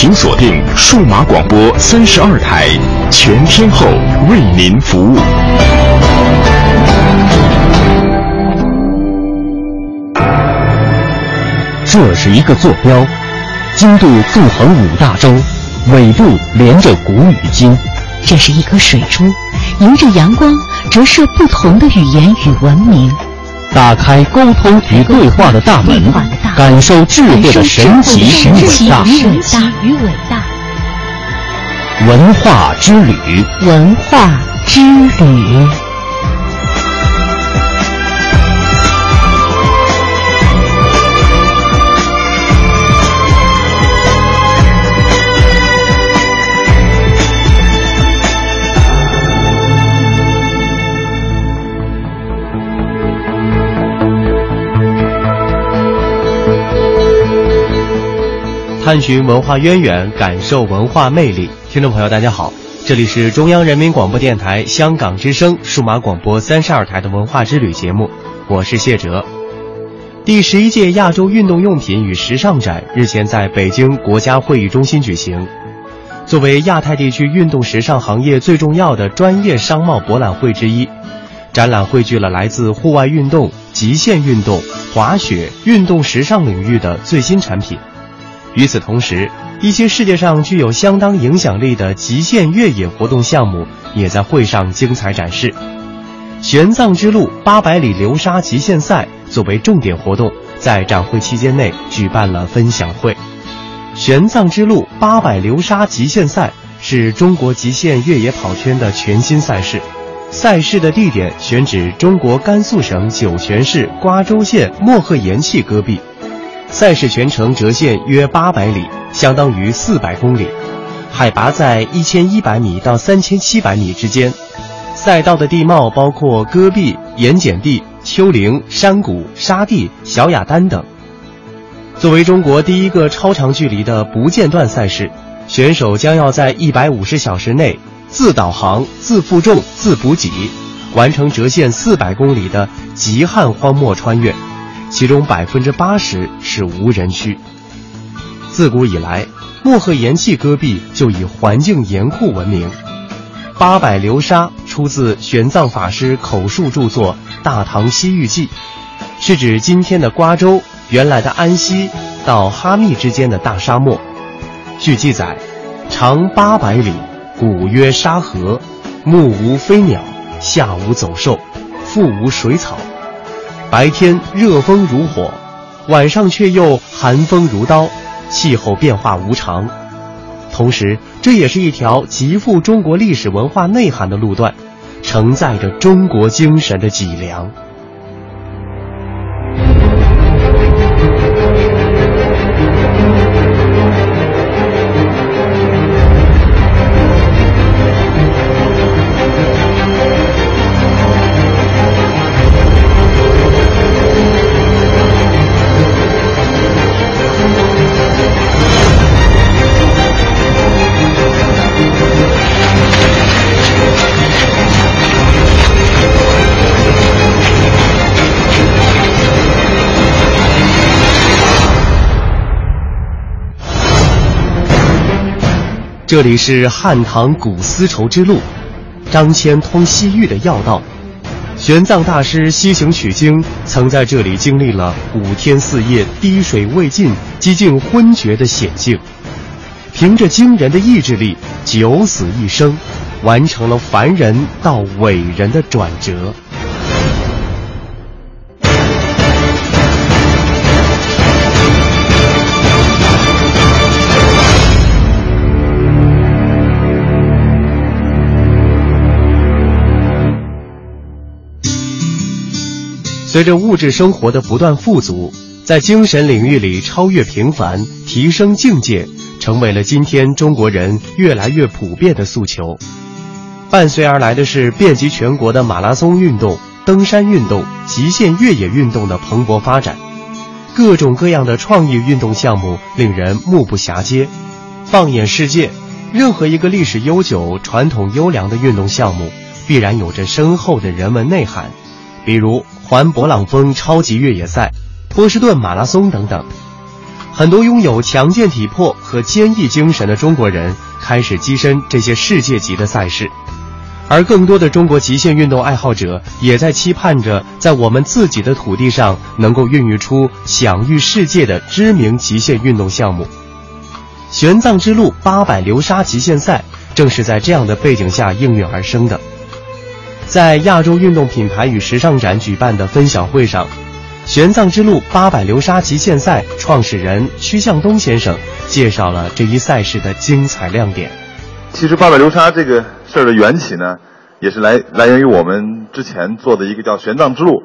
请锁定数码广播三十二台，全天候为您服务。这是一个坐标，经度纵横五大洲，纬度连着古与今。这是一颗水珠，迎着阳光折射不同的语言与文明。打开沟通与对话的大门，感受智慧的神奇与伟大。文化之旅，文化之旅。探寻文化渊源，感受文化魅力。听众朋友，大家好，这里是中央人民广播电台香港之声数码广播三十二台的文化之旅节目，我是谢哲。第十一届亚洲运动用品与时尚展日前在北京国家会议中心举行。作为亚太地区运动时尚行业最重要的专业商贸博览会之一，展览汇聚了来自户外运动、极限运动、滑雪、运动时尚领域的最新产品。与此同时，一些世界上具有相当影响力的极限越野活动项目也在会上精彩展示。玄奘之路八百里流沙极限赛作为重点活动，在展会期间内举办了分享会。玄奘之路八百流沙极限赛是中国极限越野跑圈的全新赛事，赛事的地点选址中国甘肃省酒泉市瓜州县莫赫岩气戈壁。赛事全程折线约八百里，相当于四百公里，海拔在一千一百米到三千七百米之间。赛道的地貌包括戈壁、盐碱地、丘陵、山谷、沙地、小雅丹等。作为中国第一个超长距离的不间断赛事，选手将要在一百五十小时内自导航、自负重、自补给，完成折线四百公里的极旱荒漠穿越。其中百分之八十是无人区。自古以来，漠河岩气戈壁就以环境严酷闻名。八百流沙出自玄奘法师口述著作《大唐西域记》，是指今天的瓜州原来的安西到哈密之间的大沙漠。据记载，长八百里，古曰沙河，目无飞鸟，下无走兽，腹无水草。白天热风如火，晚上却又寒风如刀，气候变化无常。同时，这也是一条极富中国历史文化内涵的路段，承载着中国精神的脊梁。这里是汉唐古丝绸之路，张骞通西域的要道。玄奘大师西行取经，曾在这里经历了五天四夜滴水未进、几近昏厥的险境，凭着惊人的意志力，九死一生，完成了凡人到伟人的转折。随着物质生活的不断富足，在精神领域里超越平凡、提升境界，成为了今天中国人越来越普遍的诉求。伴随而来的是遍及全国的马拉松运动、登山运动、极限越野运动的蓬勃发展，各种各样的创意运动项目令人目不暇接。放眼世界，任何一个历史悠久、传统优良的运动项目，必然有着深厚的人文内涵，比如。环勃朗峰超级越野赛、波士顿马拉松等等，很多拥有强健体魄和坚毅精神的中国人开始跻身这些世界级的赛事，而更多的中国极限运动爱好者也在期盼着在我们自己的土地上能够孕育出享誉世界的知名极限运动项目。玄奘之路八百流沙极限赛正是在这样的背景下应运而生的。在亚洲运动品牌与时尚展举办的分享会上，玄奘之路八百流沙极限赛创始人曲向东先生介绍了这一赛事的精彩亮点。其实八百流沙这个事儿的缘起呢，也是来来源于我们之前做的一个叫玄奘之路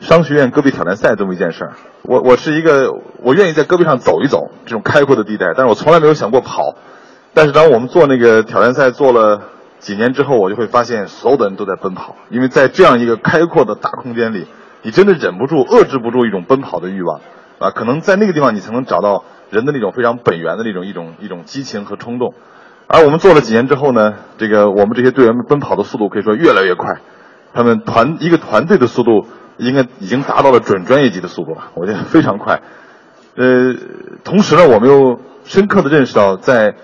商学院戈壁挑战赛这么一件事儿。我我是一个我愿意在戈壁上走一走这种开阔的地带，但是我从来没有想过跑。但是当我们做那个挑战赛做了。几年之后，我就会发现所有的人都在奔跑，因为在这样一个开阔的大空间里，你真的忍不住、遏制不住一种奔跑的欲望，啊，可能在那个地方你才能找到人的那种非常本源的那种一种一种激情和冲动。而我们做了几年之后呢，这个我们这些队员们奔跑的速度可以说越来越快，他们团一个团队的速度应该已经达到了准专业级的速度了，我觉得非常快。呃，同时呢，我们又深刻的认识到在。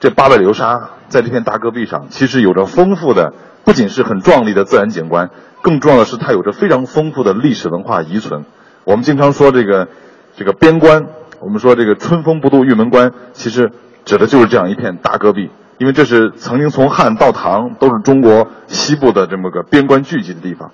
这八百流沙在这片大戈壁上，其实有着丰富的，不仅是很壮丽的自然景观，更重要的是它有着非常丰富的历史文化遗存。我们经常说这个，这个边关，我们说这个春风不度玉门关，其实指的就是这样一片大戈壁，因为这是曾经从汉到唐都是中国西部的这么个边关聚集的地方。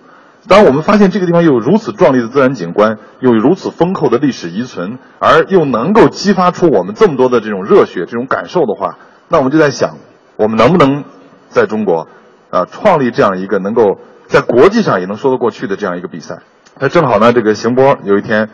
当我们发现这个地方又有如此壮丽的自然景观，又有如此丰厚的历史遗存，而又能够激发出我们这么多的这种热血、这种感受的话，那我们就在想，我们能不能在中国，啊，创立这样一个能够在国际上也能说得过去的这样一个比赛？那正好呢，这个邢波有一天，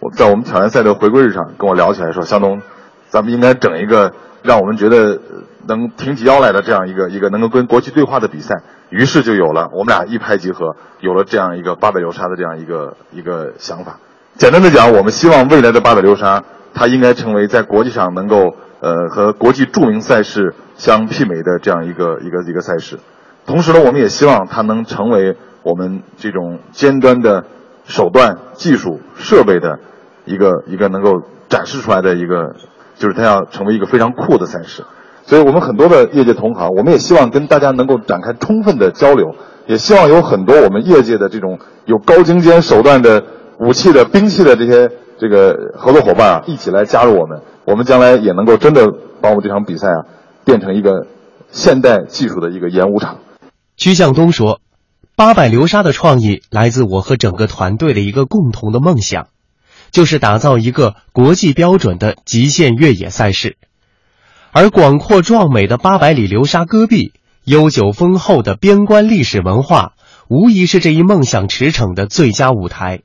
我在我们挑战赛的回归日上跟我聊起来说：“向东，咱们应该整一个让我们觉得能挺起腰来的这样一个一个能够跟国际对话的比赛。”于是就有了我们俩一拍即合，有了这样一个八百流沙的这样一个一个想法。简单的讲，我们希望未来的八百流沙，它应该成为在国际上能够。呃，和国际著名赛事相媲美的这样一个一个一个赛事，同时呢，我们也希望它能成为我们这种尖端的手段、技术、设备的一个一个能够展示出来的一个，就是它要成为一个非常酷的赛事。所以我们很多的业界同行，我们也希望跟大家能够展开充分的交流，也希望有很多我们业界的这种有高精尖手段的武器的兵器的这些这个合作伙伴啊，一起来加入我们。我们将来也能够真的把我们这场比赛啊变成一个现代技术的一个演武场。曲向东说：“八百流沙的创意来自我和整个团队的一个共同的梦想，就是打造一个国际标准的极限越野赛事。而广阔壮美的八百里流沙戈壁，悠久丰厚的边关历史文化，无疑是这一梦想驰骋的最佳舞台。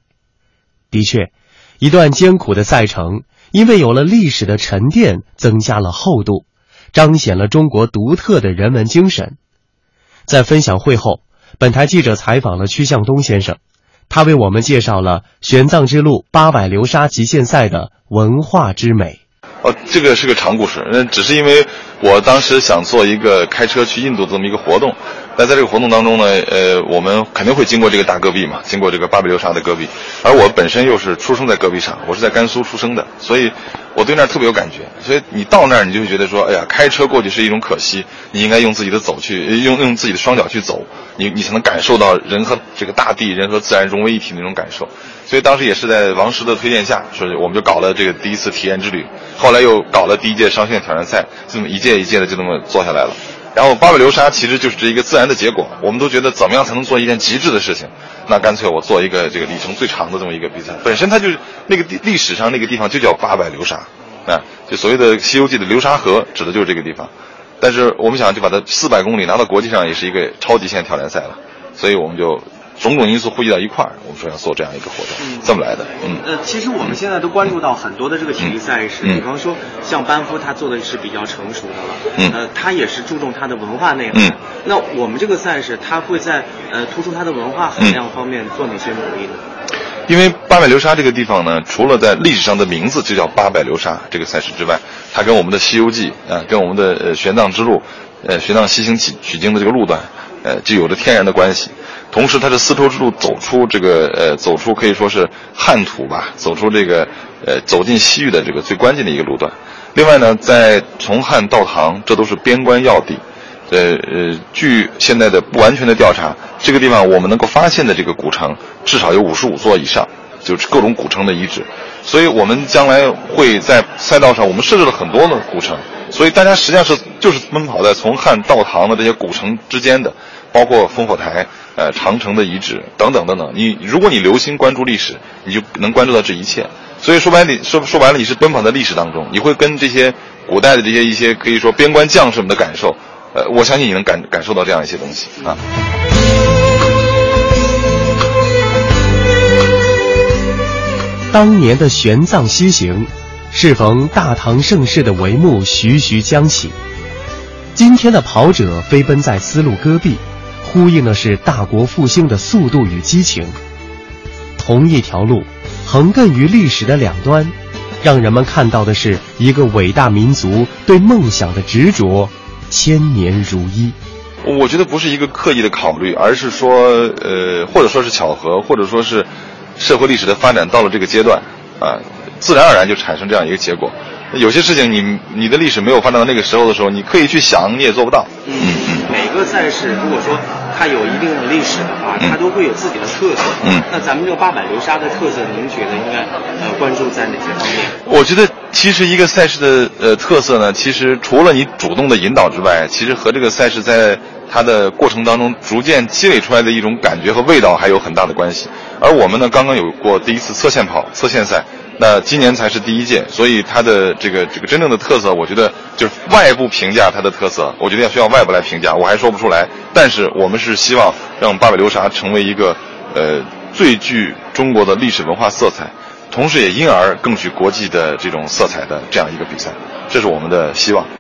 的确，一段艰苦的赛程。”因为有了历史的沉淀，增加了厚度，彰显了中国独特的人文精神。在分享会后，本台记者采访了曲向东先生，他为我们介绍了玄奘之路八百流沙极限赛的文化之美。哦，这个是个长故事，那只是因为我当时想做一个开车去印度这么一个活动。那在这个活动当中呢，呃，我们肯定会经过这个大戈壁嘛，经过这个巴比流沙的戈壁。而我本身又是出生在戈壁上，我是在甘肃出生的，所以我对那儿特别有感觉。所以你到那儿，你就会觉得说，哎呀，开车过去是一种可惜，你应该用自己的走去，用用自己的双脚去走，你你才能感受到人和这个大地、人和自然融为一体那种感受。所以当时也是在王石的推荐下，说我们就搞了这个第一次体验之旅，后来又搞了第一届商县挑战赛，这么一届一届的就这么做下来了。然后八百流沙其实就是这一个自然的结果，我们都觉得怎么样才能做一件极致的事情？那干脆我做一个这个里程最长的这么一个比赛。本身它就是那个地历史上那个地方就叫八百流沙，啊，就所谓的《西游记》的流沙河指的就是这个地方。但是我们想就把它四百公里拿到国际上也是一个超极限挑战赛了，所以我们就。种种因素汇集到一块儿，我们说要做这样一个活动，这么来的。嗯，呃，其实我们现在都关注到很多的这个体育赛事，比方说像班夫，他做的是比较成熟的了。嗯，呃，他也是注重他的文化内涵。嗯，那我们这个赛事，他会在呃突出他的文化含量方面做哪些努力呢？因为八百流沙这个地方呢，除了在历史上的名字就叫八百流沙这个赛事之外，它跟我们的《西游记》啊，跟我们的呃玄奘之路，呃玄奘西行取取经的这个路段，呃，就有着天然的关系。同时，它是丝绸之路走出这个呃，走出可以说是汉土吧，走出这个呃走进西域的这个最关键的一个路段。另外呢，在从汉到唐，这都是边关要地。呃呃，据现在的不完全的调查，这个地方我们能够发现的这个古城至少有五十五座以上，就是各种古城的遗址。所以我们将来会在赛道上，我们设置了很多的古城。所以大家实际上是就是奔跑在从汉到唐的这些古城之间的，包括烽火台、呃长城的遗址等等等等。你如果你留心关注历史，你就能关注到这一切。所以说白你说说白了，你是奔跑在历史当中，你会跟这些古代的这些一些可以说边关将士们的感受。呃，我相信你能感感受到这样一些东西啊。当年的玄奘西行，适逢大唐盛世的帷幕徐徐将起。今天的跑者飞奔在丝路戈壁，呼应的是大国复兴的速度与激情。同一条路，横亘于历史的两端，让人们看到的是一个伟大民族对梦想的执着。千年如一，我觉得不是一个刻意的考虑，而是说，呃，或者说是巧合，或者说是社会历史的发展到了这个阶段，啊，自然而然就产生这样一个结果。有些事情，你你的历史没有发展到那个时候的时候，你刻意去想，你也做不到。嗯个赛事，如果说它有一定的历史的话，它都会有自己的特色。嗯。那咱们这个八百流沙的特色，您觉得应该呃关注在哪些方面？我觉得。其实一个赛事的呃特色呢，其实除了你主动的引导之外，其实和这个赛事在它的过程当中逐渐积累出来的一种感觉和味道还有很大的关系。而我们呢，刚刚有过第一次侧线跑侧线赛，那今年才是第一届，所以它的这个这个真正的特色，我觉得就是外部评价它的特色，我觉得要需要外部来评价，我还说不出来。但是我们是希望让八百流沙成为一个呃最具中国的历史文化色彩。同时，也因而更具国际的这种色彩的这样一个比赛，这是我们的希望。